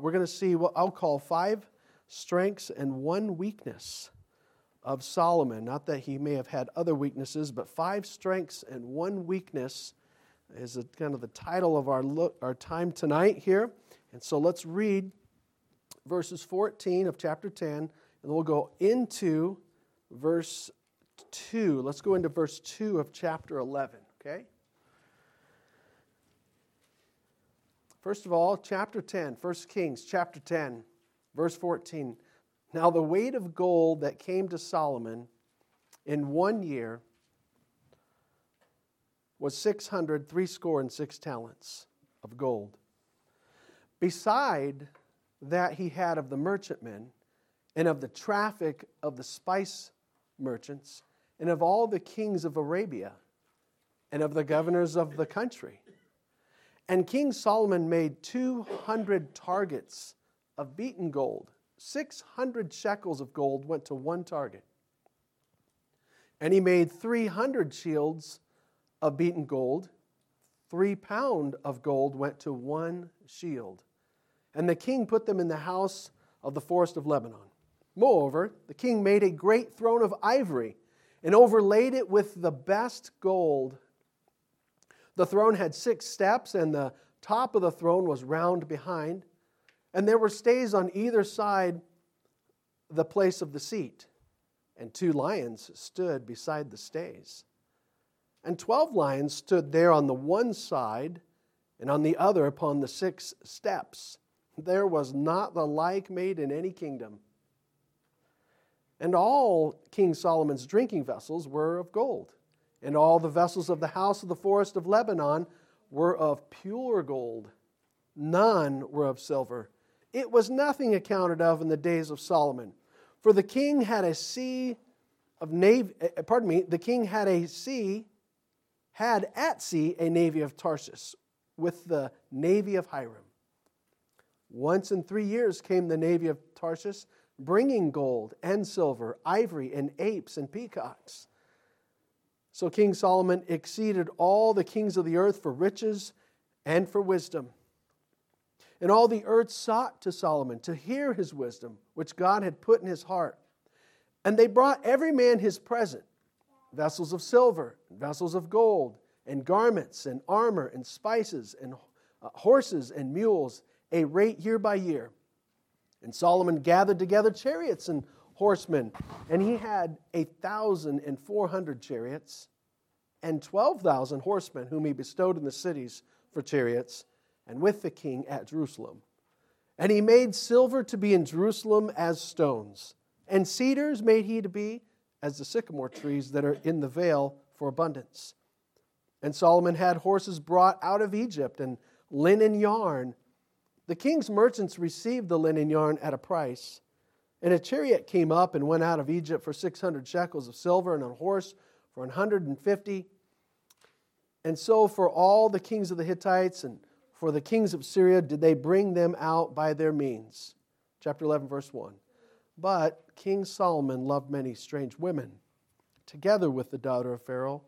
we're going to see what I'll call five strengths and one weakness of Solomon. Not that he may have had other weaknesses, but five strengths and one weakness is a, kind of the title of our, look, our time tonight here. And so let's read verses 14 of chapter 10, and we'll go into verse 2. Let's go into verse 2 of chapter 11, okay? First of all, chapter 10, 1 Kings chapter 10, verse 14. Now the weight of gold that came to Solomon in one year was 600, threescore and six talents of gold. Beside that he had of the merchantmen and of the traffic of the spice merchants and of all the kings of Arabia and of the governors of the country. And King Solomon made 200 targets of beaten gold. 600 shekels of gold went to one target. And he made 300 shields of beaten gold. Three pound of gold went to one shield. And the king put them in the house of the forest of Lebanon. Moreover, the king made a great throne of ivory and overlaid it with the best gold. The throne had six steps, and the top of the throne was round behind, and there were stays on either side the place of the seat, and two lions stood beside the stays. And twelve lions stood there on the one side, and on the other upon the six steps. There was not the like made in any kingdom. And all King Solomon's drinking vessels were of gold, and all the vessels of the house of the forest of Lebanon were of pure gold. None were of silver. It was nothing accounted of in the days of Solomon. For the king had a sea of navy, eh, pardon me, the king had a sea, had at sea a navy of Tarshish with the navy of Hiram. Once in three years came the navy of Tarshish, bringing gold and silver, ivory and apes and peacocks. So King Solomon exceeded all the kings of the earth for riches and for wisdom. And all the earth sought to Solomon to hear his wisdom, which God had put in his heart. And they brought every man his present vessels of silver, vessels of gold, and garments, and armor, and spices, and uh, horses, and mules a rate year by year. And Solomon gathered together chariots and horsemen, and he had a thousand and four hundred chariots and twelve thousand horsemen, whom he bestowed in the cities for chariots, and with the king at Jerusalem. And he made silver to be in Jerusalem as stones, and cedars made he to be as the sycamore trees that are in the vale for abundance. And Solomon had horses brought out of Egypt, and linen yarn the king's merchants received the linen yarn at a price. And a chariot came up and went out of Egypt for 600 shekels of silver, and a horse for 150. And so, for all the kings of the Hittites and for the kings of Syria, did they bring them out by their means. Chapter 11, verse 1. But King Solomon loved many strange women, together with the daughter of Pharaoh,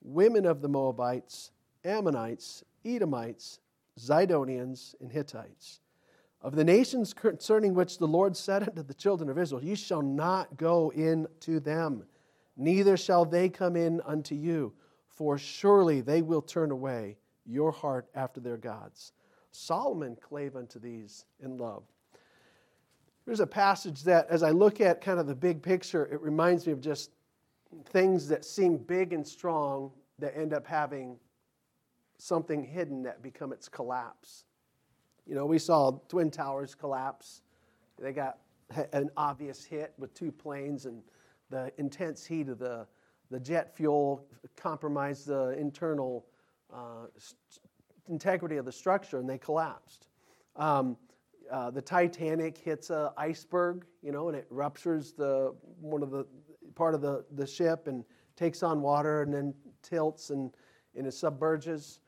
women of the Moabites, Ammonites, Edomites, Zidonians, and Hittites. Of the nations concerning which the Lord said unto the children of Israel, Ye shall not go in to them, neither shall they come in unto you, for surely they will turn away your heart after their gods. Solomon clave unto these in love. There's a passage that, as I look at kind of the big picture, it reminds me of just things that seem big and strong that end up having something hidden that become its collapse. You know, we saw Twin Towers collapse. They got an obvious hit with two planes, and the intense heat of the, the jet fuel compromised the internal uh, integrity of the structure, and they collapsed. Um, uh, the Titanic hits an iceberg, you know, and it ruptures the one of the part of the, the ship and takes on water and then tilts and, and it submerges.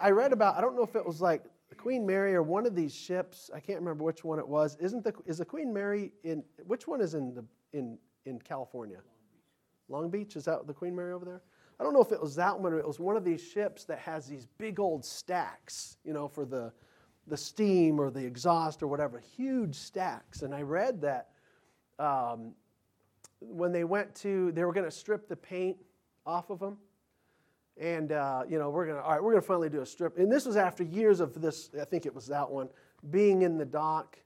I read about, I don't know if it was like the Queen Mary or one of these ships. I can't remember which one it was. Isn't the, is the Queen Mary in, which one is in, the, in, in California? Long Beach? Is that the Queen Mary over there? I don't know if it was that one or it was one of these ships that has these big old stacks, you know, for the, the steam or the exhaust or whatever, huge stacks. And I read that um, when they went to, they were going to strip the paint off of them. And, uh, you know, we're going to, all right, we're going to finally do a strip. And this was after years of this, I think it was that one, being in the dock.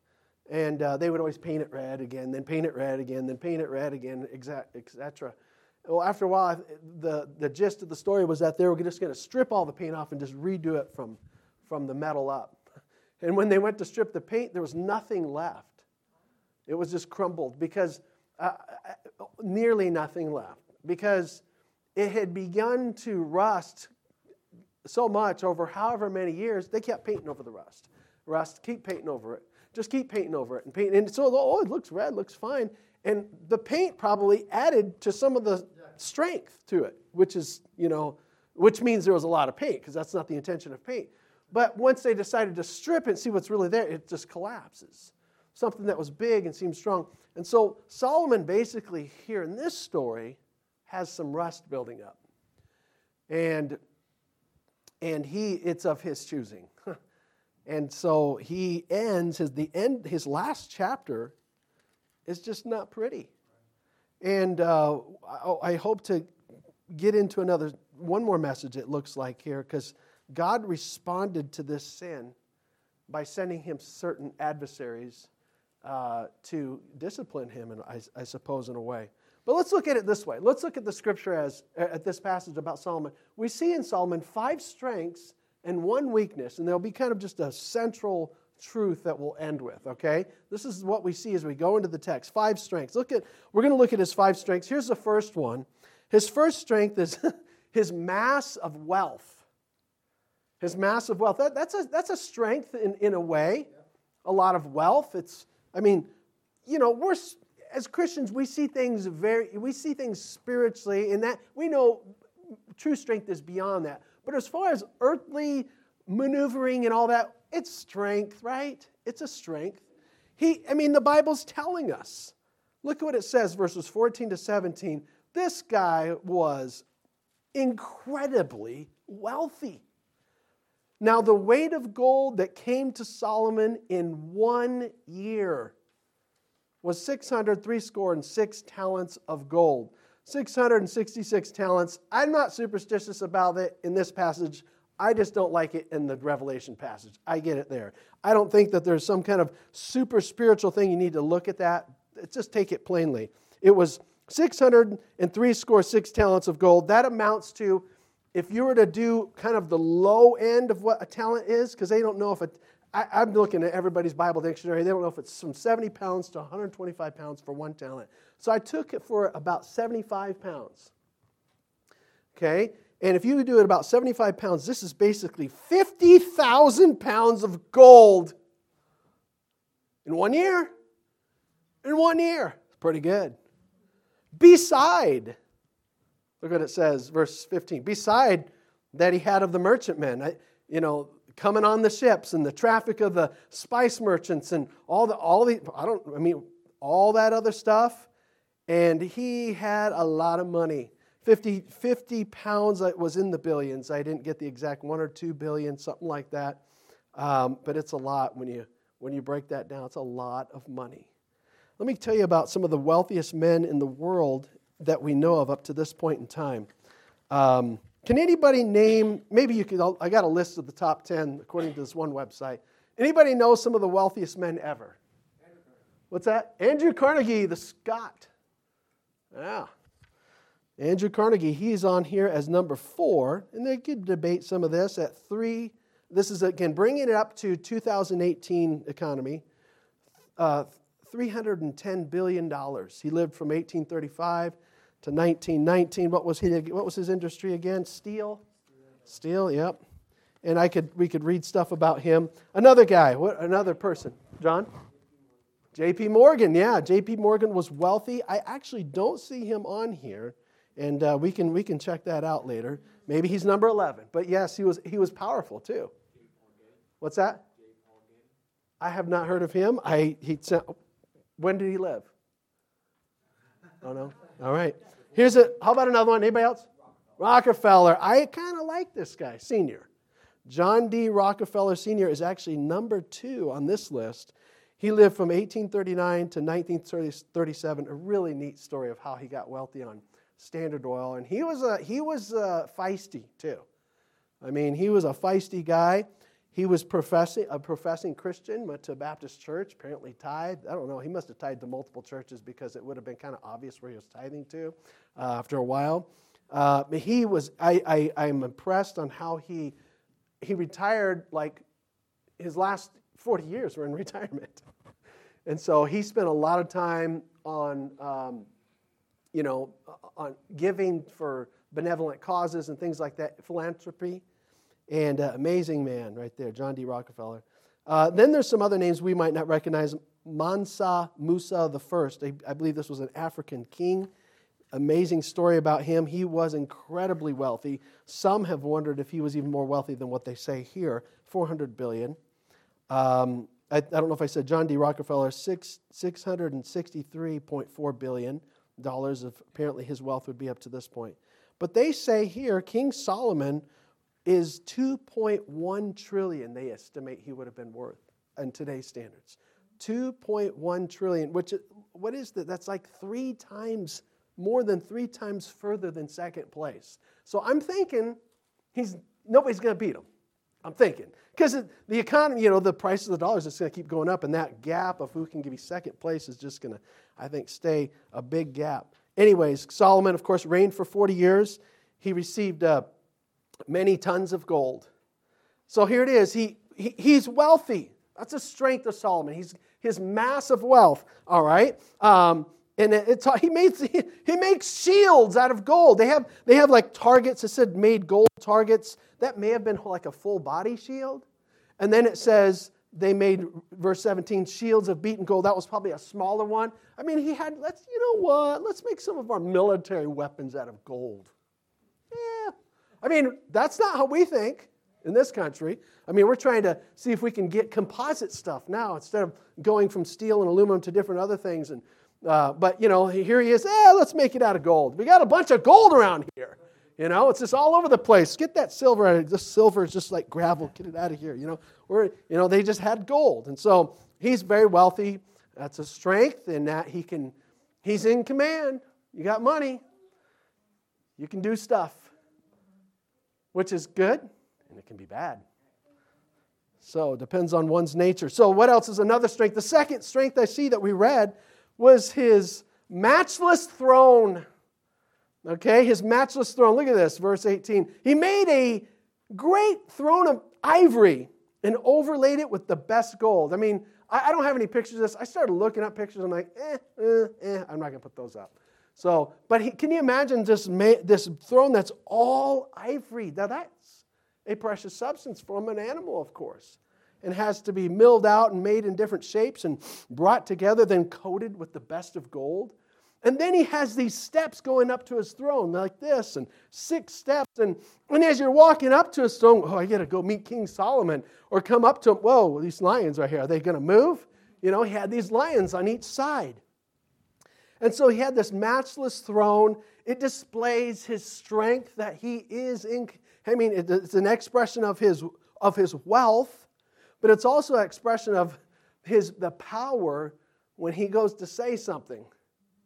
And uh, they would always paint it red again, then paint it red again, then paint it red again, etc. Well, after a while, the, the gist of the story was that they were just going to strip all the paint off and just redo it from, from the metal up. And when they went to strip the paint, there was nothing left. It was just crumbled because uh, uh, nearly nothing left because it had begun to rust so much over however many years, they kept painting over the rust. Rust, keep painting over it. Just keep painting over it and paint. And so, oh, it looks red, looks fine. And the paint probably added to some of the strength to it, which is, you know, which means there was a lot of paint because that's not the intention of paint. But once they decided to strip and see what's really there, it just collapses. Something that was big and seemed strong. And so Solomon basically here in this story has some rust building up. And and he it's of his choosing. and so he ends his the end his last chapter is just not pretty. And uh, I hope to get into another one more message it looks like here because God responded to this sin by sending him certain adversaries uh, to discipline him, and I, I, suppose, in a way. But let's look at it this way. Let's look at the scripture as at this passage about Solomon. We see in Solomon five strengths and one weakness, and there'll be kind of just a central truth that we'll end with, okay? This is what we see as we go into the text. Five strengths. Look at we're going to look at his five strengths. Here's the first one. His first strength is his mass of wealth his mass of wealth. That, that's, a, that's a strength in, in a way, a lot of wealth. It's, I mean, you know, we're, as Christians, we see things very, we see things spiritually, and that we know true strength is beyond that. But as far as earthly maneuvering and all that, it's strength, right? It's a strength. He, I mean, the Bible's telling us. Look at what it says, verses 14 to 17. This guy was incredibly wealthy. Now, the weight of gold that came to Solomon in one year was 600, three score and six talents of gold. 666 talents. I'm not superstitious about it in this passage. I just don't like it in the Revelation passage. I get it there. I don't think that there's some kind of super spiritual thing you need to look at that. Just take it plainly. It was 603 score six talents of gold. That amounts to if you were to do kind of the low end of what a talent is, because they don't know if it, I, I'm looking at everybody's Bible dictionary, they don't know if it's from 70 pounds to 125 pounds for one talent. So I took it for about 75 pounds. Okay? And if you do it about 75 pounds, this is basically 50,000 pounds of gold in one year. In one year. Pretty good. Beside Look what it says, verse 15. Beside that he had of the merchantmen, you know, coming on the ships and the traffic of the spice merchants and all the, all the, I don't, I mean, all that other stuff. And he had a lot of money. 50, 50 pounds was in the billions. I didn't get the exact one or two billion, something like that. Um, but it's a lot when you, when you break that down. It's a lot of money. Let me tell you about some of the wealthiest men in the world that we know of up to this point in time. Um, can anybody name, maybe you could, I got a list of the top 10 according to this one website. Anybody know some of the wealthiest men ever? What's that? Andrew Carnegie, the Scot. Yeah. Andrew Carnegie, he's on here as number four, and they could debate some of this at three. This is, again, bringing it up to 2018 economy. Uh, $310 billion. He lived from 1835 to 1919. What was, he, what was his industry again? Steel? Steel, yep. And I could, we could read stuff about him. Another guy, what, another person. John? J.P. Morgan, yeah. J.P. Morgan was wealthy. I actually don't see him on here, and uh, we, can, we can check that out later. Maybe he's number 11. But yes, he was, he was powerful too. What's that? I have not heard of him. I, he, when did he live? Oh, no? All right. Here's a, how about another one? Anybody else? Rockefeller. I kind of like this guy, senior. John D. Rockefeller Sr. is actually number two on this list. He lived from 1839 to 1937. A really neat story of how he got wealthy on Standard Oil. And he was, a, he was a feisty, too. I mean, he was a feisty guy. He was professing, a professing Christian, went to a Baptist church, apparently tithed. I don't know, he must have tithed to multiple churches because it would have been kind of obvious where he was tithing to uh, after a while. Uh, he was, I, I, I'm impressed on how he, he retired, like his last 40 years were in retirement. and so he spent a lot of time on, um, you know, on giving for benevolent causes and things like that, philanthropy. And uh, amazing man right there, John D. Rockefeller. Uh, then there's some other names we might not recognize. Mansa Musa I, I believe this was an African king. Amazing story about him. He was incredibly wealthy. Some have wondered if he was even more wealthy than what they say here 400 billion. Um, I, I, don't know if I said John D. Rockefeller, six, $663.4 billion of apparently his wealth would be up to this point. But they say here King Solomon is 2.1 trillion they estimate he would have been worth in today's standards. 2.1 trillion which what is that? That's like three times more than three times further than second place. So i'm thinking he's nobody's going to beat him. I'm thinking. Because the economy you know the price of the dollars is going to keep going up and that gap of who can give you second place is just going to i think stay a big gap. Anyways solomon of course reigned for 40 years. He received a many tons of gold. So here it is. He, he, he's wealthy. That's a strength of Solomon. He's his massive wealth. All right. Um, and it's, he, makes, he, he makes shields out of gold. They have, they have like targets. It said made gold targets. That may have been like a full body shield. And then it says they made, verse 17, shields of beaten gold. That was probably a smaller one. I mean, he had, let's, you know what, let's make some of our military weapons out of gold. I mean, that's not how we think in this country. I mean, we're trying to see if we can get composite stuff now instead of going from steel and aluminum to different other things. And uh, but you know, here he is. Eh, let's make it out of gold. We got a bunch of gold around here. You know, it's just all over the place. Get that silver out of silver is just like gravel. Get it out of here. You know, or you know, they just had gold, and so he's very wealthy. That's a strength in that he can. He's in command. You got money. You can do stuff which is good and it can be bad. So it depends on one's nature. So, what else is another strength? The second strength I see that we read was his matchless throne. Okay, his matchless throne. Look at this, verse 18. He made a great throne of ivory and overlaid it with the best gold. I mean, I, don't have any pictures of this. I started looking up pictures. I'm like, eh, eh, eh. I'm not going to put those up. So, but he, can you imagine this, this throne that's all ivory? Now, that's a precious substance from an animal, of course, and has to be milled out and made in different shapes and brought together, then coated with the best of gold. And then he has these steps going up to his throne like this, and six steps. And, and as you're walking up to his throne, oh, I got to go meet King Solomon, or come up to him. Whoa, these lions right here, are they going to move? You know, he had these lions on each side. And so he had this matchless throne. It displays his strength that he is in. I mean, it's an expression of his, of his wealth, but it's also an expression of his, the power when he goes to say something.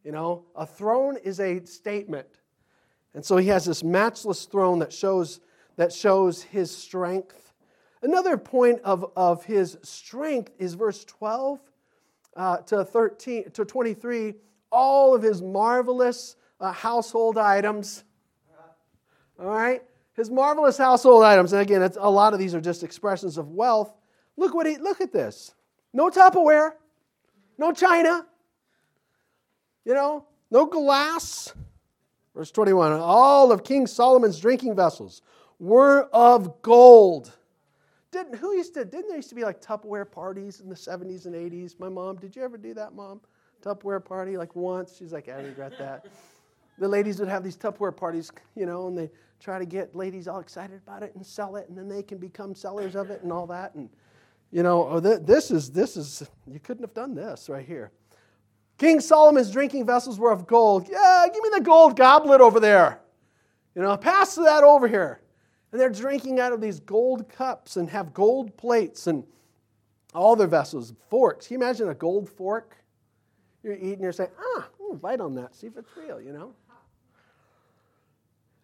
You know, a throne is a statement. And so he has this matchless throne that shows, that shows his strength. Another point of, of his strength is verse 12 uh, to 13 to 23 all of his marvelous uh, household items. All right? His marvelous household items. And again, a lot of these are just expressions of wealth. Look what he look at this. No Tupperware, no china, you know, no glass. Verse 21 All of King Solomon's drinking vessels were of gold. Didn't, who used to, didn't there used to be like Tupperware parties in the 70s and 80s? My mom, did you ever do that, mom? Tupperware party like once. She's like, I regret that. the ladies would have these Tupperware parties, you know, and they try to get ladies all excited about it and sell it, and then they can become sellers of it and all that. And you know, oh, this is this is you couldn't have done this right here. King Solomon's drinking vessels were of gold. Yeah, give me the gold goblet over there. You know, pass that over here. And they're drinking out of these gold cups and have gold plates and all their vessels, forks. Can you imagine a gold fork? You're eating, you're saying, ah, bite on that, see if it's real, you know?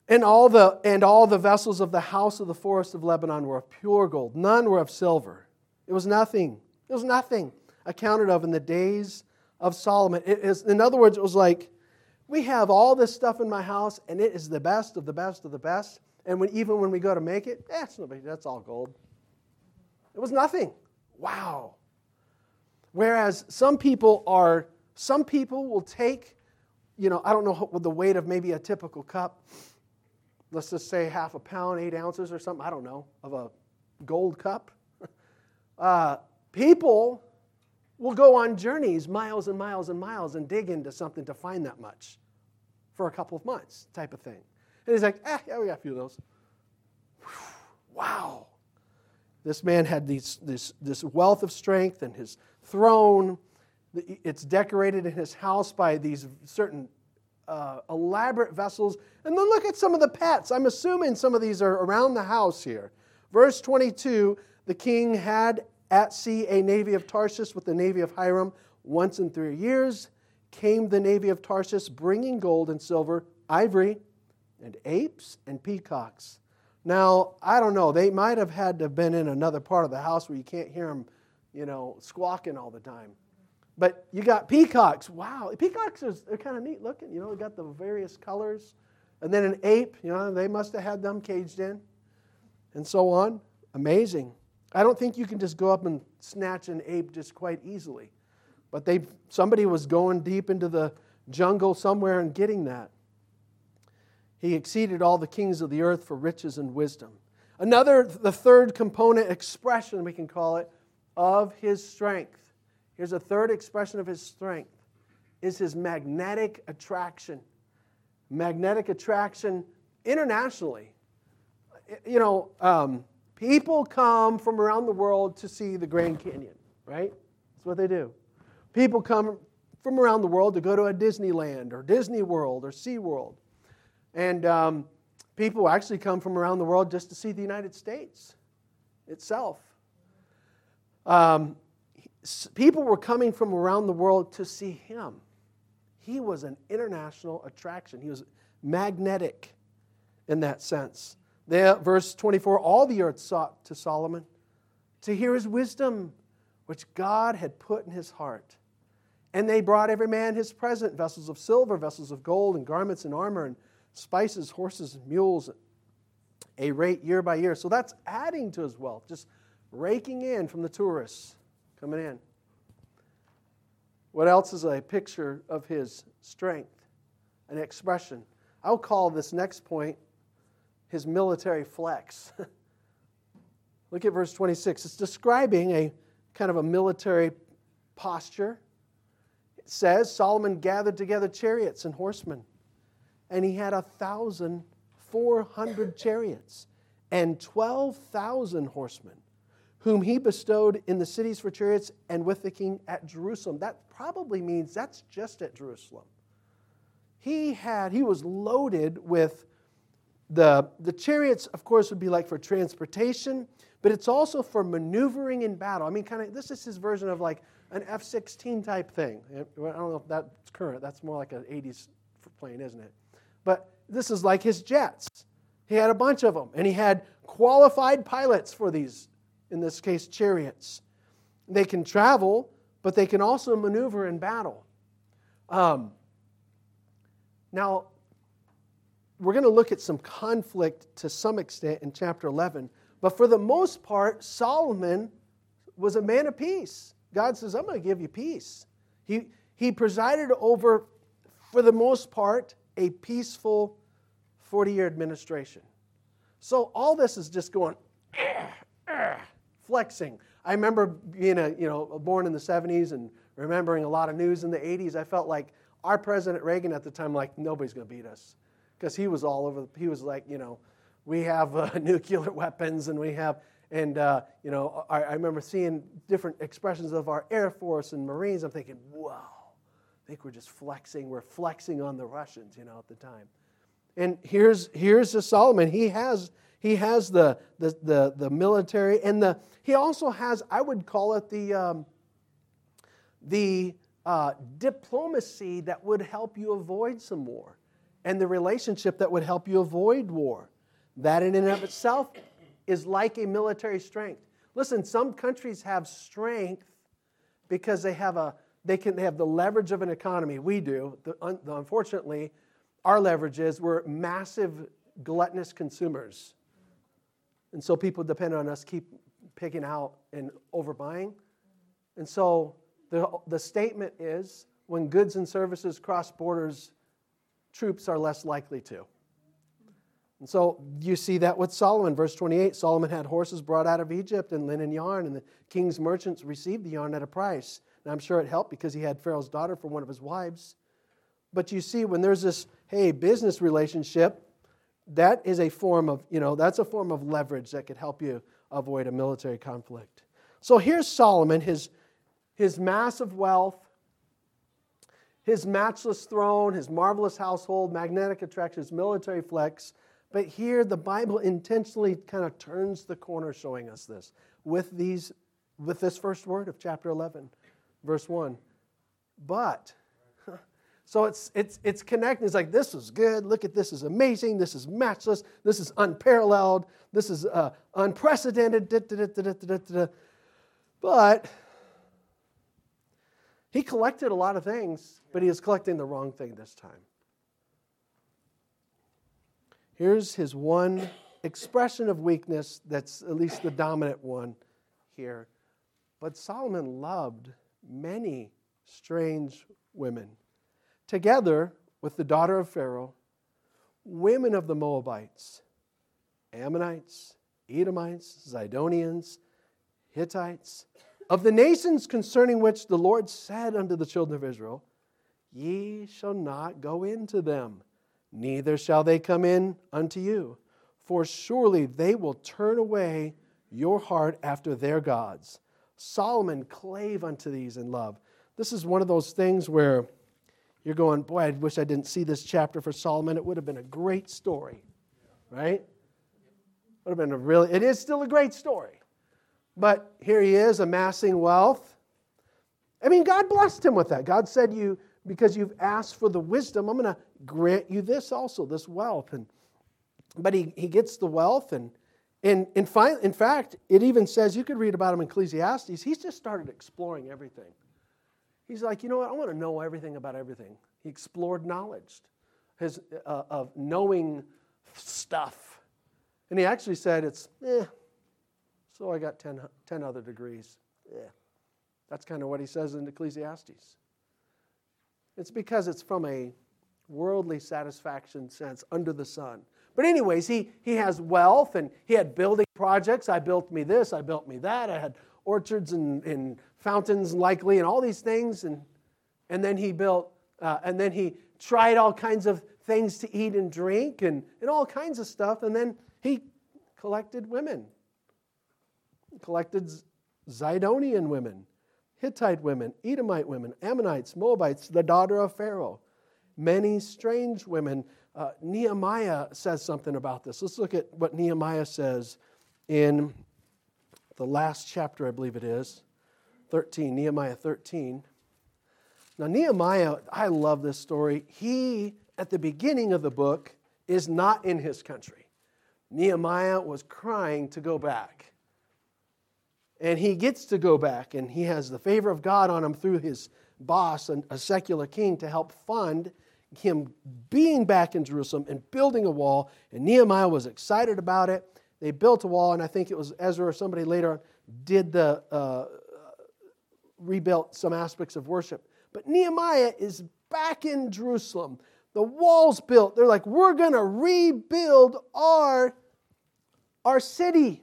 And all, the, and all the vessels of the house of the forest of Lebanon were of pure gold. None were of silver. It was nothing. It was nothing accounted of in the days of Solomon. It is, in other words, it was like, we have all this stuff in my house, and it is the best of the best of the best. And when, even when we go to make it, eh, it's no that's all gold. It was nothing. Wow. Whereas some people are, some people will take, you know, I don't know what the weight of maybe a typical cup, let's just say half a pound, eight ounces or something, I don't know, of a gold cup. Uh, people will go on journeys miles and miles and miles and dig into something to find that much for a couple of months, type of thing. And he's like, ah, yeah, we got a few of those. Wow. This man had these, this, this wealth of strength and his throne. It's decorated in his house by these certain uh, elaborate vessels. And then look at some of the pets. I'm assuming some of these are around the house here. Verse 22 the king had at sea a navy of Tarsus with the navy of Hiram. Once in three years came the navy of Tarsus bringing gold and silver, ivory, and apes and peacocks. Now, I don't know. They might have had to have been in another part of the house where you can't hear them, you know, squawking all the time. But you got peacocks. Wow, peacocks are, are kind of neat looking. You know, they got the various colors. And then an ape, you know, they must have had them caged in. And so on. Amazing. I don't think you can just go up and snatch an ape just quite easily. But they, somebody was going deep into the jungle somewhere and getting that. He exceeded all the kings of the earth for riches and wisdom. Another, the third component expression, we can call it, of his strength. Here's a third expression of his strength is his magnetic attraction. Magnetic attraction internationally. You know, um, People come from around the world to see the Grand Canyon, right? That's what they do. People come from around the world to go to a Disneyland or Disney World or SeaWorld. And um, people actually come from around the world just to see the United States itself. Um, people were coming from around the world to see him. He was an international attraction, he was magnetic in that sense. There, verse 24 all the earth sought to Solomon to hear his wisdom, which God had put in his heart. And they brought every man his present vessels of silver, vessels of gold, and garments and armor, and spices, horses, and mules, a rate year by year. So that's adding to his wealth, just raking in from the tourists coming in. What else is a picture of his strength, an expression? I'll call this next point his military flex. Look at verse 26. It's describing a kind of a military posture. It says Solomon gathered together chariots and horsemen, and he had a thousand four hundred chariots and twelve thousand horsemen, whom he bestowed in the cities for chariots and with the king at Jerusalem. That probably means that's just at Jerusalem. He had he was loaded with the, the chariots, of course, would be like for transportation, but it's also for maneuvering in battle. I mean, kind of, this is his version of like an F 16 type thing. I don't know if that's current, that's more like an 80s plane, isn't it? But this is like his jets. He had a bunch of them, and he had qualified pilots for these, in this case, chariots. They can travel, but they can also maneuver in battle. Um, now, we're going to look at some conflict to some extent in chapter 11. But for the most part, Solomon was a man of peace. God says, I'm going to give you peace. He, he presided over, for the most part, a peaceful 40 year administration. So all this is just going, flexing. I remember being a, you know, born in the 70s and remembering a lot of news in the 80s. I felt like our President Reagan at the time, like, nobody's going to beat us because he was all over. He was like, you know, we have uh, nuclear weapons and we have, and, uh, you know, I, I, remember seeing different expressions of our Air Force and Marines. I'm thinking, wow, I think we're just flexing. We're flexing on the Russians, you know, at the time. And here's, here's Solomon. He has, he has the, the, the, the military, and the, he also has, I would call it the, um, the uh, diplomacy that would help you avoid some war, and the relationship that would help you avoid war. That in and of itself is like a military strength. Listen, some countries have strength because they have a they can they have the leverage of an economy. We do. The, un, the, unfortunately, our leverage is we're massive gluttonous consumers, and so people depend on us keep picking out and overbuying. And so the, the statement is when goods and services cross borders, troops are less likely to. And so you see that with Solomon. Verse 28 Solomon had horses brought out of Egypt and linen yarn, and the king's merchants received the yarn at a price. And I'm sure it helped because he had Pharaoh's daughter for one of his wives. But you see, when there's this, hey, business relationship, that is a form of, you know, that's a form of leverage that could help you avoid a military conflict. So here's Solomon, his, his massive wealth, his matchless throne, his marvelous household, magnetic attractions, military flex. But here the Bible intentionally kind of turns the corner showing us this with these with this first word of chapter 11 verse 1. But so it's it's it's connecting. It's like this is good. Look at this is amazing. This is matchless. This is unparalleled. This is uh, unprecedented. But he collected a lot of things, but he is collecting the wrong thing this time. Here's his one expression of weakness that's at least the dominant one here. But Solomon loved many strange women. Together with the daughter of Pharaoh, women of the Moabites, Ammonites, Edomites, Zidonians, Hittites, of the nations concerning which the Lord said unto the children of Israel, Ye shall not go into them, neither shall they come in unto you, for surely they will turn away your heart after their gods. Solomon clave unto these in love. This is one of those things where you're going, boy, I wish I didn't see this chapter for Solomon. It would have been a great story, right? Would have been a really, it is still a great story. But here he is amassing wealth. I mean, God blessed him with that. God said, "You because you've asked for the wisdom, I'm going to grant you this also, this wealth." And but he, he gets the wealth, and and, and fin- in fact, it even says you could read about him in Ecclesiastes. He's just started exploring everything. He's like, you know what? I want to know everything about everything. He explored knowledge, his uh, of knowing stuff, and he actually said, "It's eh, so I got 10, 10 other degrees. Yeah. That's kind of what he says in Ecclesiastes. It's because it's from a worldly satisfaction sense under the sun. But, anyways, he, he has wealth and he had building projects. I built me this, I built me that. I had orchards and, and fountains, likely, and all these things. And, and then he built, uh, and then he tried all kinds of things to eat and drink and, and all kinds of stuff. And then he collected women collected Zidonian women, Hittite women, Edomite women, Ammonites, Moabites, the daughter of Pharaoh, many strange women. Uh, Nehemiah says something about this. Let's look at what Nehemiah says in the last chapter, I believe it is, 13, Nehemiah 13. Now, Nehemiah, I love this story. He, at the beginning of the book, is not in his country. Nehemiah was crying to go back. And he gets to go back, and he has the favor of God on him through his boss, a secular king, to help fund him being back in Jerusalem and building a wall. And Nehemiah was excited about it. They built a wall, and I think it was Ezra or somebody later on did the uh, rebuilt some aspects of worship. But Nehemiah is back in Jerusalem. The wall's built. They're like, we're going to rebuild our, our city.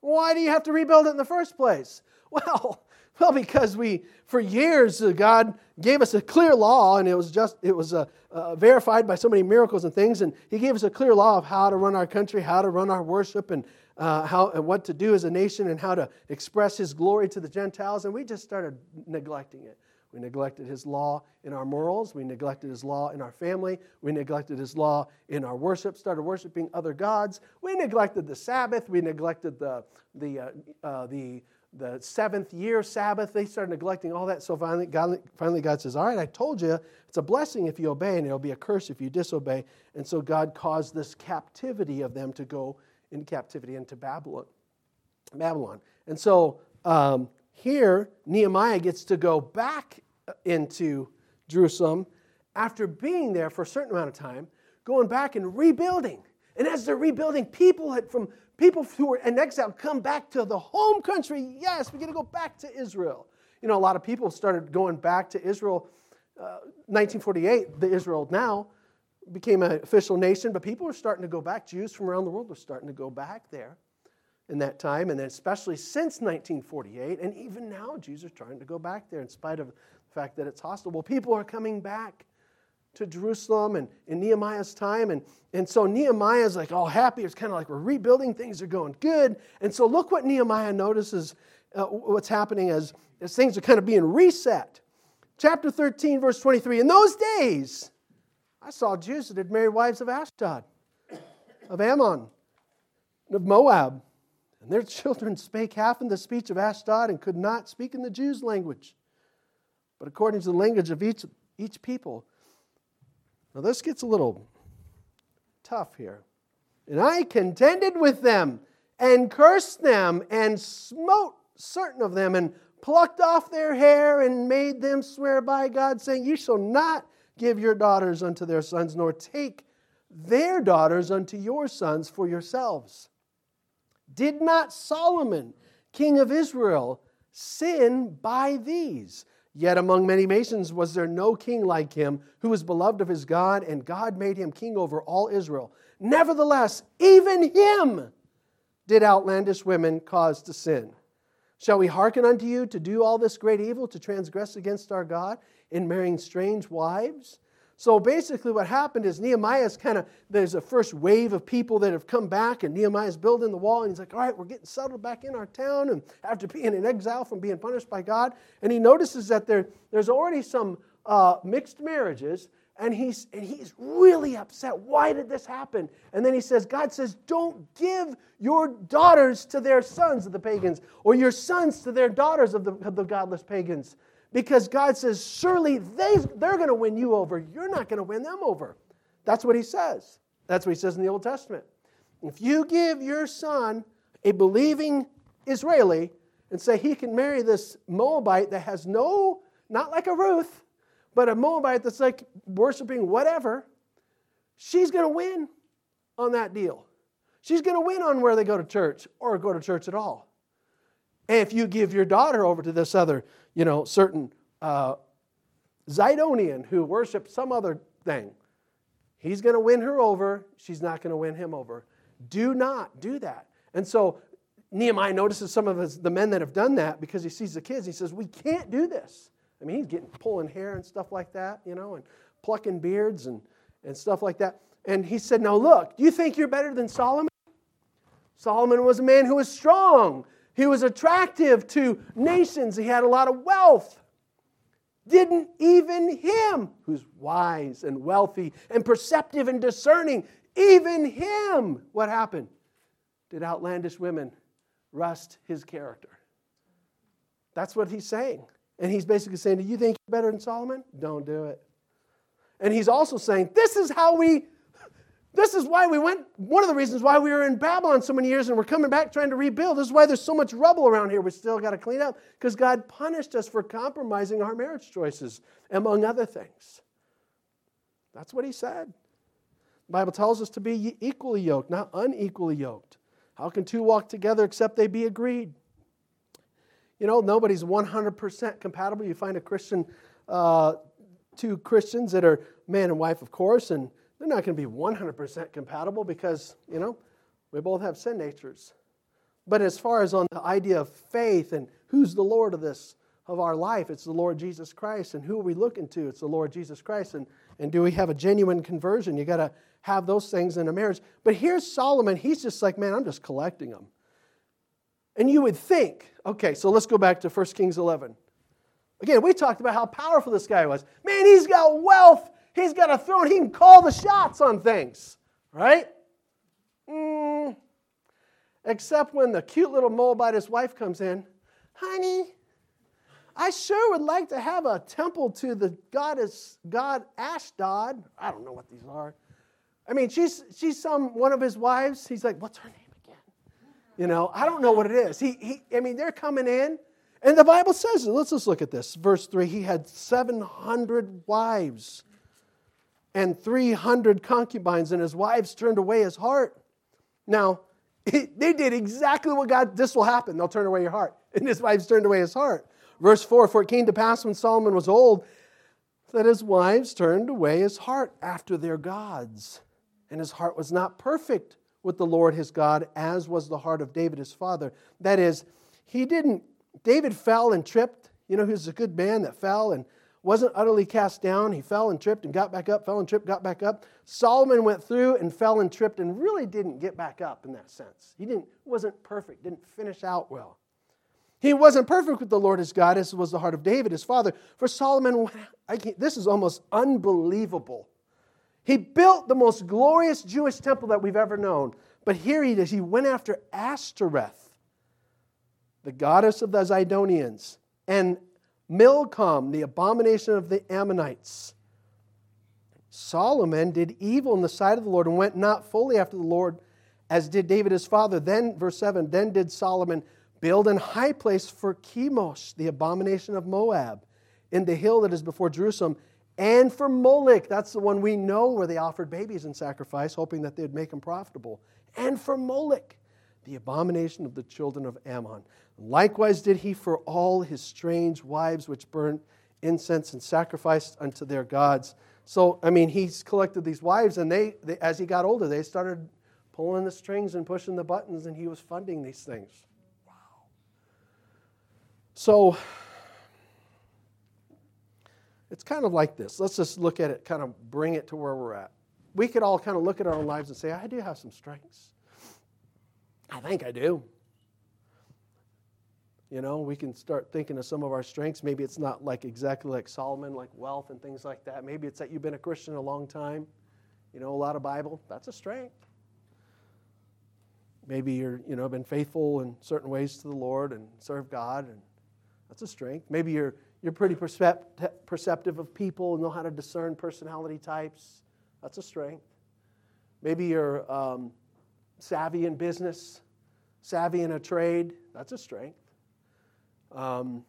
Why do you have to rebuild it in the first place? Well, well, because we, for years, uh, God gave us a clear law, and it was just, it was uh, uh, verified by so many miracles and things, and He gave us a clear law of how to run our country, how to run our worship, and uh, how and what to do as a nation, and how to express His glory to the Gentiles, and we just started neglecting it. We neglected his law in our morals. We neglected his law in our family. We neglected his law in our worship, started worshiping other gods. We neglected the Sabbath. We neglected the, the, uh, uh, the, the seventh year Sabbath. They started neglecting all that. So finally God, finally, God says, All right, I told you it's a blessing if you obey, and it'll be a curse if you disobey. And so God caused this captivity of them to go into captivity into Babylon. Babylon. And so um, here, Nehemiah gets to go back into Jerusalem after being there for a certain amount of time, going back and rebuilding. And as they're rebuilding, people had from people who were in exile come back to the home country. Yes, we got to go back to Israel. You know, a lot of people started going back to Israel. Uh, 1948, the Israel now became an official nation, but people were starting to go back. Jews from around the world were starting to go back there in that time, and then especially since 1948, and even now, Jews are trying to go back there in spite of the fact that it's hostile. Well, people are coming back to Jerusalem and in Nehemiah's time, and, and so Nehemiah's like all happy. It's kind of like we're rebuilding, things are going good. And so look what Nehemiah notices uh, what's happening as, as things are kind of being reset. Chapter 13, verse 23 In those days, I saw Jews that had married wives of Ashdod, of Ammon, and of Moab and their children spake half in the speech of Ashdod and could not speak in the Jews' language, but according to the language of each, each people. Now, this gets a little tough here. And I contended with them and cursed them and smote certain of them and plucked off their hair and made them swear by God, saying, You shall not give your daughters unto their sons, nor take their daughters unto your sons for yourselves. Did not Solomon, king of Israel, sin by these? Yet among many nations was there no king like him who was beloved of his God, and God made him king over all Israel. Nevertheless, even him did outlandish women cause to sin. Shall we hearken unto you to do all this great evil, to transgress against our God in marrying strange wives? So basically, what happened is Nehemiah's kind of, there's a first wave of people that have come back, and Nehemiah's building the wall, and he's like, all right, we're getting settled back in our town, and after being in exile from being punished by God. And he notices that there, there's already some uh, mixed marriages, and he's, and he's really upset. Why did this happen? And then he says, God says, don't give your daughters to their sons of the pagans, or your sons to their daughters of the, of the godless pagans because God says, surely they, they're going to win you over. You're not going to win them over. That's what he says. That's what he says in the Old Testament. If you give your son a believing Israeli and say he can marry this Moabite that has no, not like a Ruth, but a Moabite that's like worshiping whatever, she's going to win on that deal. She's going to win on where they go to church or go to church at all. And if you give your daughter over to this other, you know, certain uh, Zidonian who worships some other thing, he's going to win her over. She's not going to win him over. Do not do that. And so Nehemiah notices some of his, the men that have done that because he sees the kids. He says, We can't do this. I mean, he's getting pulling hair and stuff like that, you know, and plucking beards and, and stuff like that. And he said, Now look, do you think you're better than Solomon? Solomon was a man who was strong he was attractive to nations. He had a lot of wealth. Didn't even him, who's wise and wealthy and perceptive and discerning, even him, what happened? Did outlandish women rust his character? That's what he's saying. And he's basically saying, Do you think you're better than Solomon? Don't do it. And he's also saying, This is how we this is why we went, one of the reasons why we were in Babylon so many years and we're coming back trying to rebuild. This is why there's so much rubble around here we still got to clean up because God punished us for compromising our marriage choices, among other things. That's what he said. The Bible tells us to be equally yoked, not unequally yoked. How can two walk together except they be agreed? You know, nobody's 100% compatible. You find a Christian, uh, two Christians that are man and wife, of course, and they're not going to be 100% compatible because, you know, we both have sin natures. But as far as on the idea of faith and who's the Lord of this, of our life, it's the Lord Jesus Christ. And who are we looking to? It's the Lord Jesus Christ. And, and do we have a genuine conversion? You got to have those things in a marriage. But here's Solomon. He's just like, man, I'm just collecting them. And you would think, okay, so let's go back to 1 Kings 11. Again, we talked about how powerful this guy was. Man, he's got wealth. He's got a throne. He can call the shots on things, right? Mm, except when the cute little Moabite wife comes in. Honey, I sure would like to have a temple to the goddess God Ashdod. I don't know what these are. I mean, she's she's some one of his wives. He's like, what's her name? You know, I don't know what it is. He, he I mean, they're coming in, and the Bible says, let's just look at this. Verse 3 He had 700 wives and 300 concubines, and his wives turned away his heart. Now, they did exactly what God, this will happen. They'll turn away your heart. And his wives turned away his heart. Verse 4 For it came to pass when Solomon was old that his wives turned away his heart after their gods. And his heart was not perfect with the Lord his God, as was the heart of David his father. That is, he didn't, David fell and tripped. You know, he was a good man that fell and wasn't utterly cast down. He fell and tripped and got back up, fell and tripped, got back up. Solomon went through and fell and tripped and really didn't get back up in that sense. He didn't, wasn't perfect, didn't finish out well. He wasn't perfect with the Lord his God, as was the heart of David, his father. For Solomon, this is almost unbelievable. He built the most glorious Jewish temple that we've ever known. But here he is. He went after Ashtoreth, the goddess of the Zidonians, and Milcom, the abomination of the Ammonites. Solomon did evil in the sight of the Lord and went not fully after the Lord as did David his father. Then, verse 7, then did Solomon Build an high place for Chemosh, the abomination of Moab, in the hill that is before Jerusalem, and for Moloch, that's the one we know where they offered babies in sacrifice, hoping that they'd make them profitable, and for Moloch, the abomination of the children of Ammon. Likewise did he for all his strange wives which burnt incense and sacrificed unto their gods. So, I mean, he's collected these wives, and they, they, as he got older, they started pulling the strings and pushing the buttons, and he was funding these things. Wow. So it's kind of like this. Let's just look at it, kind of bring it to where we're at. We could all kind of look at our own lives and say, I do have some strengths. I think I do. You know, we can start thinking of some of our strengths. Maybe it's not like exactly like Solomon, like wealth and things like that. Maybe it's that you've been a Christian a long time, you know, a lot of Bible. That's a strength. Maybe you're, you know, been faithful in certain ways to the Lord and serve God and that's a strength. Maybe you're, you're pretty percept- perceptive of people know how to discern personality types. That's a strength. Maybe you're um, savvy in business, savvy in a trade. That's a strength. Um,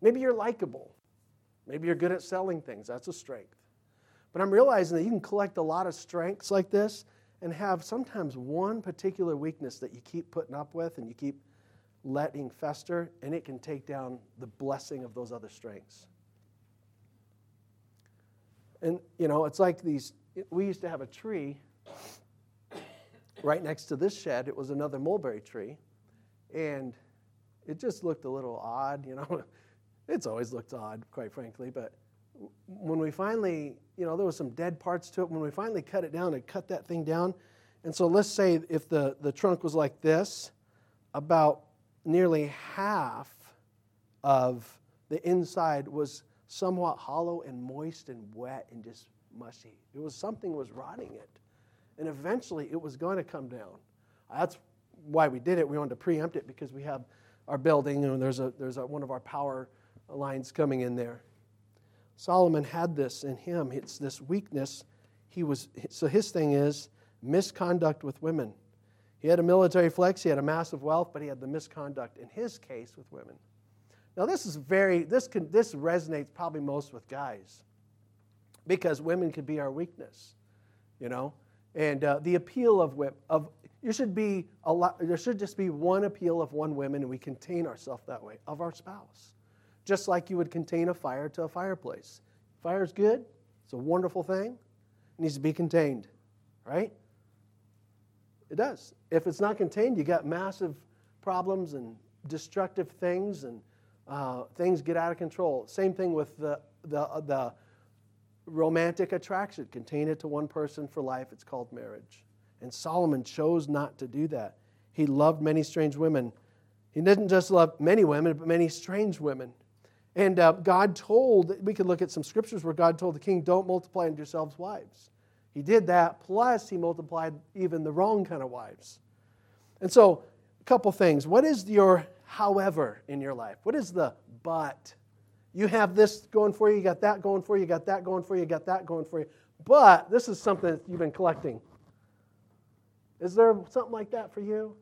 maybe you're likable. Maybe you're good at selling things. That's a strength. But I'm realizing that you can collect a lot of strengths like this and have sometimes one particular weakness that you keep putting up with and you keep letting fester, and it can take down the blessing of those other strengths. And, you know, it's like these, we used to have a tree right next to this shed. It was another mulberry tree. And it just looked a little odd, you know. it's always looked odd, quite frankly. But when we finally, you know, there was some dead parts to it. When we finally cut it down and cut that thing down, and so let's say if the, the trunk was like this, about nearly half of the inside was somewhat hollow and moist and wet and just mushy. It was something was rotting it. And eventually it was going to come down. That's why we did it. We wanted to preempt it because we have our building and there's, a, there's a, one of our power lines coming in there. Solomon had this in him. It's this weakness. He was so his thing is misconduct with women. He had a military flex, he had a massive wealth, but he had the misconduct in his case with women. Now, this is very, this, can, this resonates probably most with guys because women can be our weakness, you know? And uh, the appeal of, of you should be a lot, there should just be one appeal of one woman, and we contain ourselves that way, of our spouse. Just like you would contain a fire to a fireplace. Fire's good, it's a wonderful thing, it needs to be contained, right? It does. If it's not contained, you got massive problems and destructive things, and uh, things get out of control. Same thing with the, the, uh, the romantic attraction. Contain it to one person for life. It's called marriage. And Solomon chose not to do that. He loved many strange women. He didn't just love many women, but many strange women. And uh, God told, we could look at some scriptures where God told the king, don't multiply unto yourselves wives. He did that, plus he multiplied even the wrong kind of wives. And so, a couple things. What is your however in your life? What is the but? You have this going for you, you got that going for you, you got that going for you, you got that going for you. But this is something that you've been collecting. Is there something like that for you?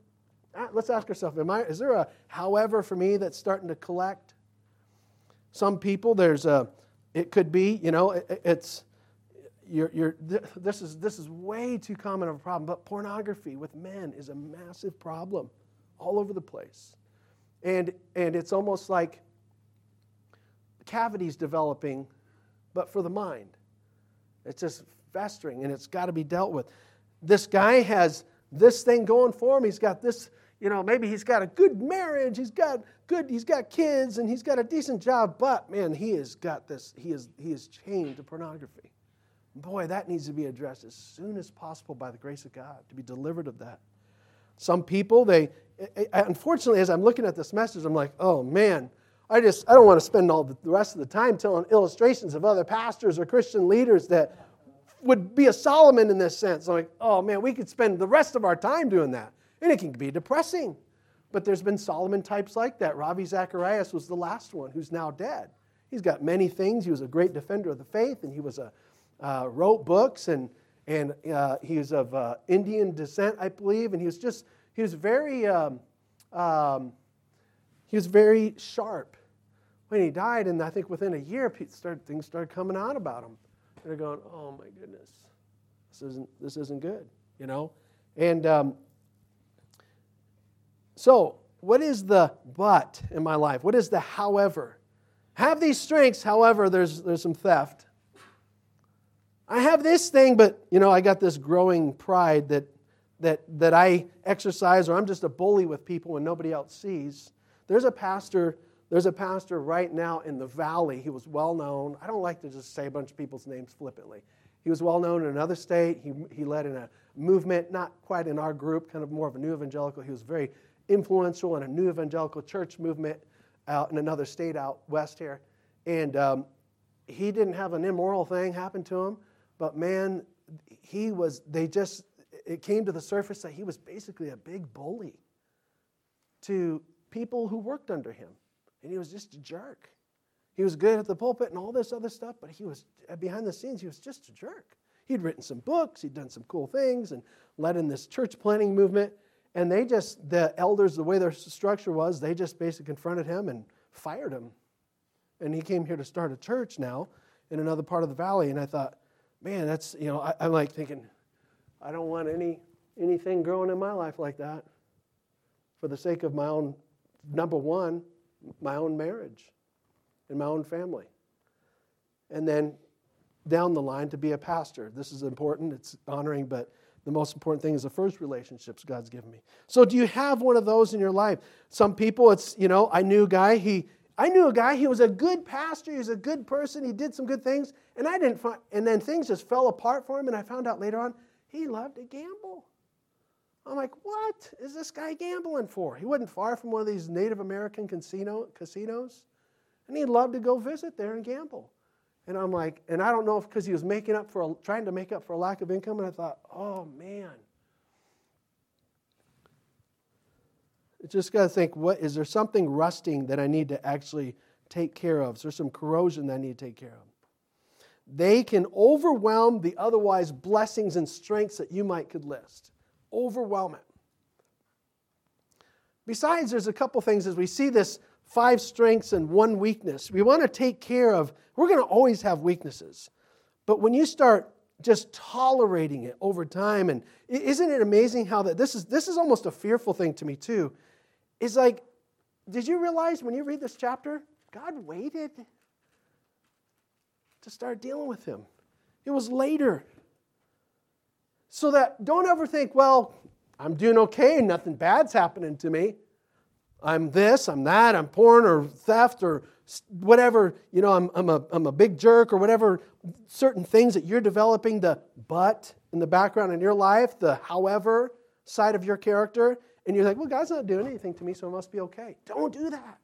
Ah, let's ask ourselves, am I, is there a however for me that's starting to collect? Some people, there's a, it could be, you know, it, it's, you're, you're, this, is, this is way too common of a problem, but pornography with men is a massive problem all over the place. And, and it's almost like cavities developing, but for the mind. It's just festering and it's got to be dealt with. This guy has this thing going for him. He's got this, you know, maybe he's got a good marriage, he's got good, he's got kids, and he's got a decent job, but man, he has got this, he is he is chained to pornography. Boy, that needs to be addressed as soon as possible by the grace of God to be delivered of that. Some people, they unfortunately, as I'm looking at this message, I'm like, oh man, I just I don't want to spend all the rest of the time telling illustrations of other pastors or Christian leaders that would be a Solomon in this sense. I'm like, oh man, we could spend the rest of our time doing that. And it can be depressing. But there's been Solomon types like that. Ravi Zacharias was the last one who's now dead. He's got many things. He was a great defender of the faith, and he was a uh, wrote books, and and uh, he was of uh, Indian descent, I believe, and he was just he was very um, um, he was very sharp when he died, and I think within a year, started, things started coming out about him. And they're going, "Oh my goodness, this isn't this isn't good," you know. And um, so, what is the but in my life? What is the however? Have these strengths, however, there's there's some theft. I have this thing, but you know, I got this growing pride that that that I exercise, or I'm just a bully with people when nobody else sees. There's a pastor there's a pastor right now in the valley. He was well known. I don't like to just say a bunch of people's names flippantly. He was well known in another state. He, he led in a movement, not quite in our group, kind of more of a new evangelical. He was very influential in a new evangelical church movement out in another state out west here. And um, he didn't have an immoral thing happen to him, but man, he was, they just, it came to the surface that he was basically a big bully to people who worked under him and he was just a jerk. He was good at the pulpit and all this other stuff, but he was uh, behind the scenes, he was just a jerk. He'd written some books, he'd done some cool things, and led in this church planting movement. And they just, the elders, the way their structure was, they just basically confronted him and fired him. And he came here to start a church now in another part of the valley. And I thought, man, that's, you know, I, I'm like thinking, I don't want any anything growing in my life like that for the sake of my own, number one, my own marriage and my own family. And then down the line to be a pastor. This is important, it's honoring, but the most important thing is the first relationships God's given me. So do you have one of those in your life? Some people it's, you know, I knew a guy, he I knew a guy, he was a good pastor, he was a good person, he did some good things, and I didn't find and then things just fell apart for him and I found out later on he loved to gamble. I'm like, what is this guy gambling for? He wasn't far from one of these Native American casino, casinos, and he loved to go visit there and gamble. And I'm like, and I don't know if because he was making up for a, trying to make up for a lack of income, and I thought, oh man. It's just got to think, what is there something rusting that I need to actually take care of? Is there some corrosion that I need to take care of? They can overwhelm the otherwise blessings and strengths that you might could list overwhelm it. Besides, there's a couple things as we see this five strengths and one weakness. We want to take care of, we're going to always have weaknesses. But when you start just tolerating it over time, and isn't it amazing how that this is this is almost a fearful thing to me too. Is like, did you realize when you read this chapter, God waited to start dealing with him? It was later. So that don't ever think, well, I'm doing okay, nothing bad's happening to me. I'm this, I'm that, I'm porn or theft or whatever, you know, I'm, I'm, a, I'm a big jerk or whatever, certain things that you're developing, the but in the background in your life, the however side of your character, and you're like, well, God's not doing anything to me, so it must be okay. Don't do that.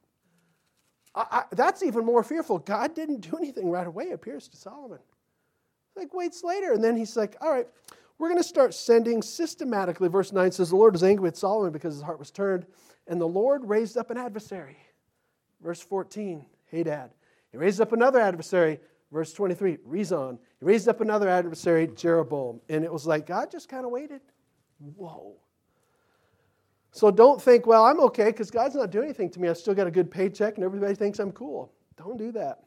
I, I, that's even more fearful. God didn't do anything right away, appears to Solomon. Like, waits later. And then he's like, all right, we're going to start sending systematically. Verse 9 says, The Lord was angry with Solomon because his heart was turned, and the Lord raised up an adversary. Verse 14, Hadad. He raised up another adversary. Verse 23, Rezon. He raised up another adversary, Jeroboam. And it was like God just kind of waited. Whoa. So don't think, well, I'm okay because God's not doing anything to me. I still got a good paycheck and everybody thinks I'm cool. Don't do that.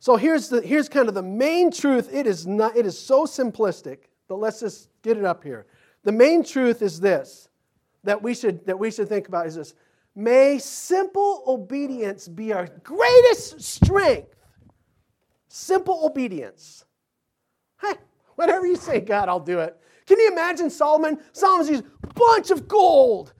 So here's, the, here's kind of the main truth. It is, not, it is so simplistic, but let's just get it up here. The main truth is this that we should, that we should think about is this. May simple obedience be our greatest strength. Simple obedience. Hey, whatever you say, God, I'll do it. Can you imagine Solomon? Solomon's a bunch of gold,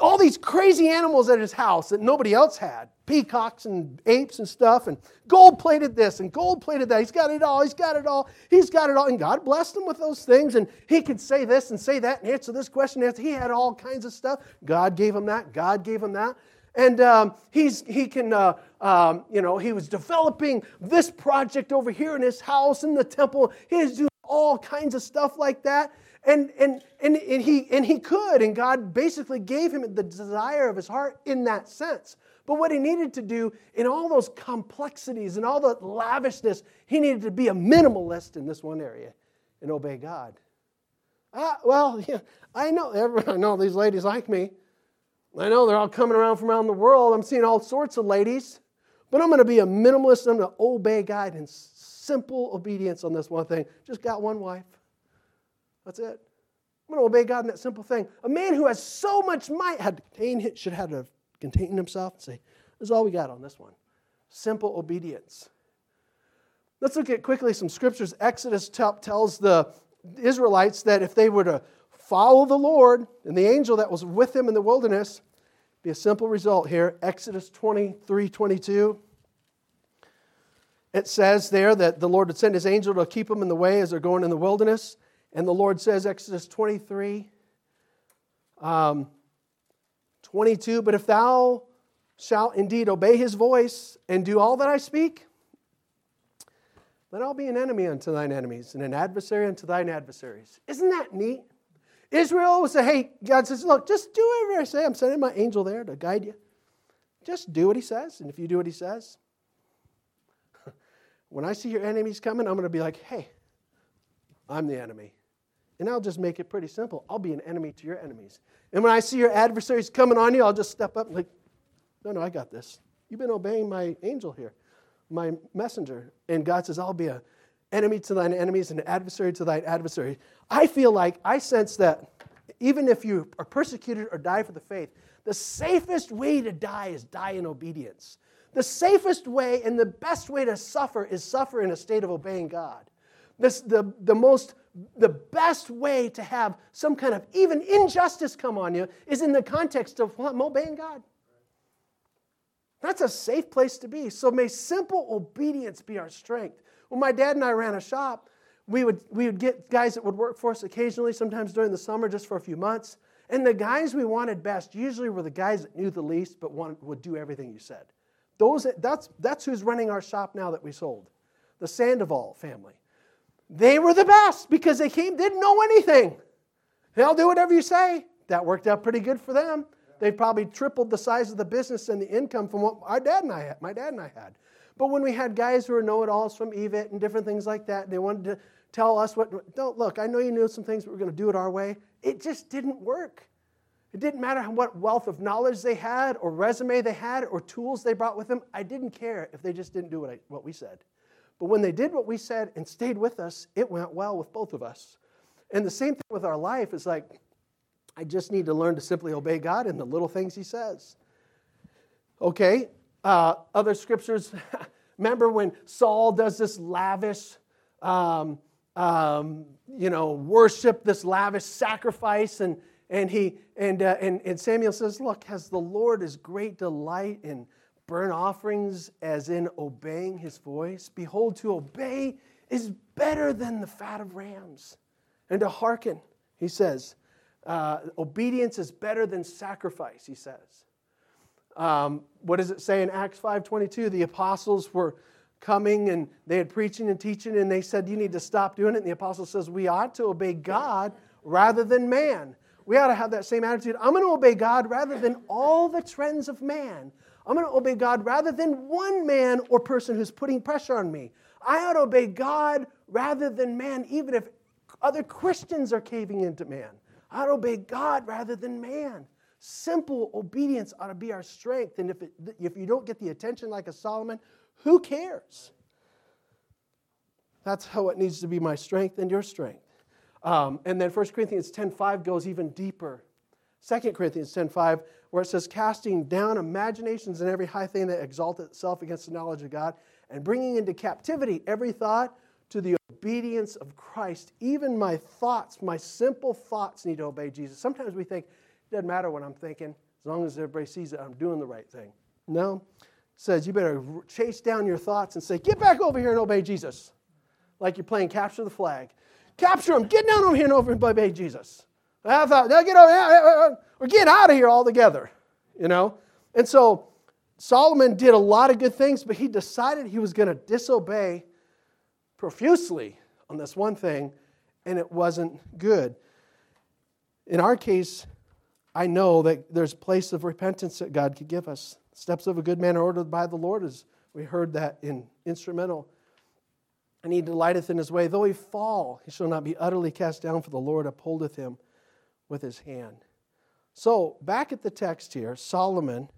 all these crazy animals at his house that nobody else had peacocks and apes and stuff, and gold plated this and gold plated that. He's got it all. He's got it all. He's got it all. And God blessed him with those things. And he could say this and say that and answer this question. He had all kinds of stuff. God gave him that. God gave him that. And um, he's, he can, uh, um, you know, he was developing this project over here in his house in the temple. He was doing all kinds of stuff like that. And, and, and, and, he, and he could, and God basically gave him the desire of his heart in that sense. But what he needed to do in all those complexities and all the lavishness, he needed to be a minimalist in this one area and obey God. Ah, well, yeah, I know everyone, I know these ladies like me. I know they're all coming around from around the world. I'm seeing all sorts of ladies. But I'm going to be a minimalist. I'm going to obey in simple obedience on this one thing. Just got one wife. That's it. I'm going to obey God in that simple thing. A man who has so much might had to contain, should have to contain himself and say, This is all we got on this one. Simple obedience. Let's look at quickly some scriptures. Exodus tells the Israelites that if they were to follow the Lord and the angel that was with them in the wilderness, be a simple result here. Exodus 23 22. It says there that the Lord would send his angel to keep them in the way as they're going in the wilderness. And the Lord says, Exodus 23, um, 22, but if thou shalt indeed obey his voice and do all that I speak, then I'll be an enemy unto thine enemies and an adversary unto thine adversaries. Isn't that neat? Israel would say, hey, God says, look, just do whatever I say. I'm sending my angel there to guide you. Just do what he says. And if you do what he says, when I see your enemies coming, I'm going to be like, hey, I'm the enemy. And I'll just make it pretty simple. I'll be an enemy to your enemies. And when I see your adversaries coming on you, I'll just step up and like, no, no, I got this. You've been obeying my angel here, my messenger. And God says, I'll be an enemy to thine enemies and an adversary to thine adversary. I feel like I sense that even if you are persecuted or die for the faith, the safest way to die is die in obedience. The safest way and the best way to suffer is suffer in a state of obeying God. This, the, the most the best way to have some kind of even injustice come on you is in the context of well, I'm obeying God. That's a safe place to be. So may simple obedience be our strength. When my dad and I ran a shop, we would, we would get guys that would work for us occasionally, sometimes during the summer, just for a few months. And the guys we wanted best usually were the guys that knew the least but wanted, would do everything you said. Those, that's, that's who's running our shop now that we sold the Sandoval family. They were the best because they came, didn't know anything. They'll do whatever you say. That worked out pretty good for them. They probably tripled the size of the business and the income from what our dad and I had, my dad and I had. But when we had guys who were know-it-alls from EVIT and different things like that, they wanted to tell us what, don't look, I know you knew some things, but we're going to do it our way. It just didn't work. It didn't matter what wealth of knowledge they had or resume they had or tools they brought with them. I didn't care if they just didn't do what, I, what we said. But when they did what we said and stayed with us, it went well with both of us. And the same thing with our life is like, I just need to learn to simply obey God in the little things He says. Okay, uh, other scriptures. Remember when Saul does this lavish, um, um, you know, worship, this lavish sacrifice, and and he and, uh, and and Samuel says, "Look, has the Lord his great delight in burnt offerings as in obeying his voice. Behold, to obey is better than the fat of rams. And to hearken, he says, uh, obedience is better than sacrifice, he says. Um, what does it say in Acts 5.22? The apostles were coming and they had preaching and teaching and they said, you need to stop doing it. And the apostle says, we ought to obey God rather than man. We ought to have that same attitude. I'm going to obey God rather than all the trends of man. I'm going to obey God rather than one man or person who's putting pressure on me. I ought to obey God rather than man, even if other Christians are caving into man. I ought to obey God rather than man. Simple obedience ought to be our strength. And if, it, if you don't get the attention like a Solomon, who cares? That's how it needs to be my strength and your strength. Um, and then 1 Corinthians 10.5 goes even deeper. 2 Corinthians 10.5, where it says, casting down imaginations and every high thing that exalts itself against the knowledge of God, and bringing into captivity every thought to the obedience of Christ. Even my thoughts, my simple thoughts need to obey Jesus. Sometimes we think, it doesn't matter what I'm thinking, as long as everybody sees that I'm doing the right thing. No. It says you better chase down your thoughts and say, get back over here and obey Jesus. Like you're playing capture the flag. Capture him, get down over here and over and obey Jesus. I thought, uh, now get over here, or get out of here altogether. You know? And so Solomon did a lot of good things, but he decided he was going to disobey profusely on this one thing, and it wasn't good. In our case, I know that there's a place of repentance that God could give us. Steps of a good man are ordered by the Lord, as we heard that in instrumental. And he delighteth in his way. Though he fall, he shall not be utterly cast down, for the Lord upholdeth him with his hand. So, back at the text here, Solomon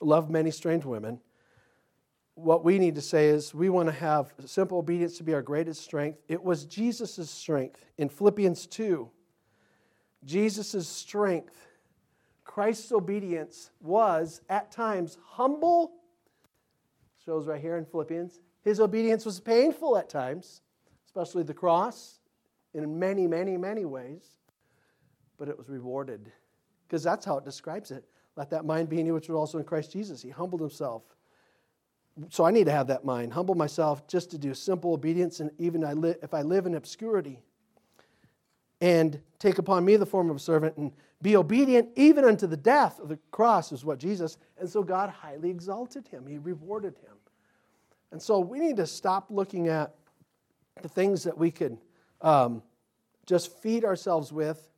loved many strange women what we need to say is we want to have simple obedience to be our greatest strength. It was Jesus' strength in Philippians 2. Jesus' strength, Christ's obedience was at times humble, shows right here in Philippians. His obedience was painful at times, especially the cross, in many, many, many ways, but it was rewarded because that's how it describes it. Let that mind be in you, which was also in Christ Jesus. He humbled himself so I need to have that mind, humble myself just to do simple obedience, and even if I live in obscurity, and take upon me the form of a servant and be obedient even unto the death of the cross is what Jesus. And so God highly exalted him. He rewarded him. And so we need to stop looking at the things that we could um, just feed ourselves with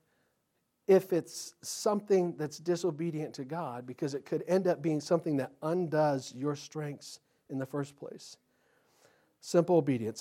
if it's something that's disobedient to God, because it could end up being something that undoes your strengths in the first place. Simple obedience.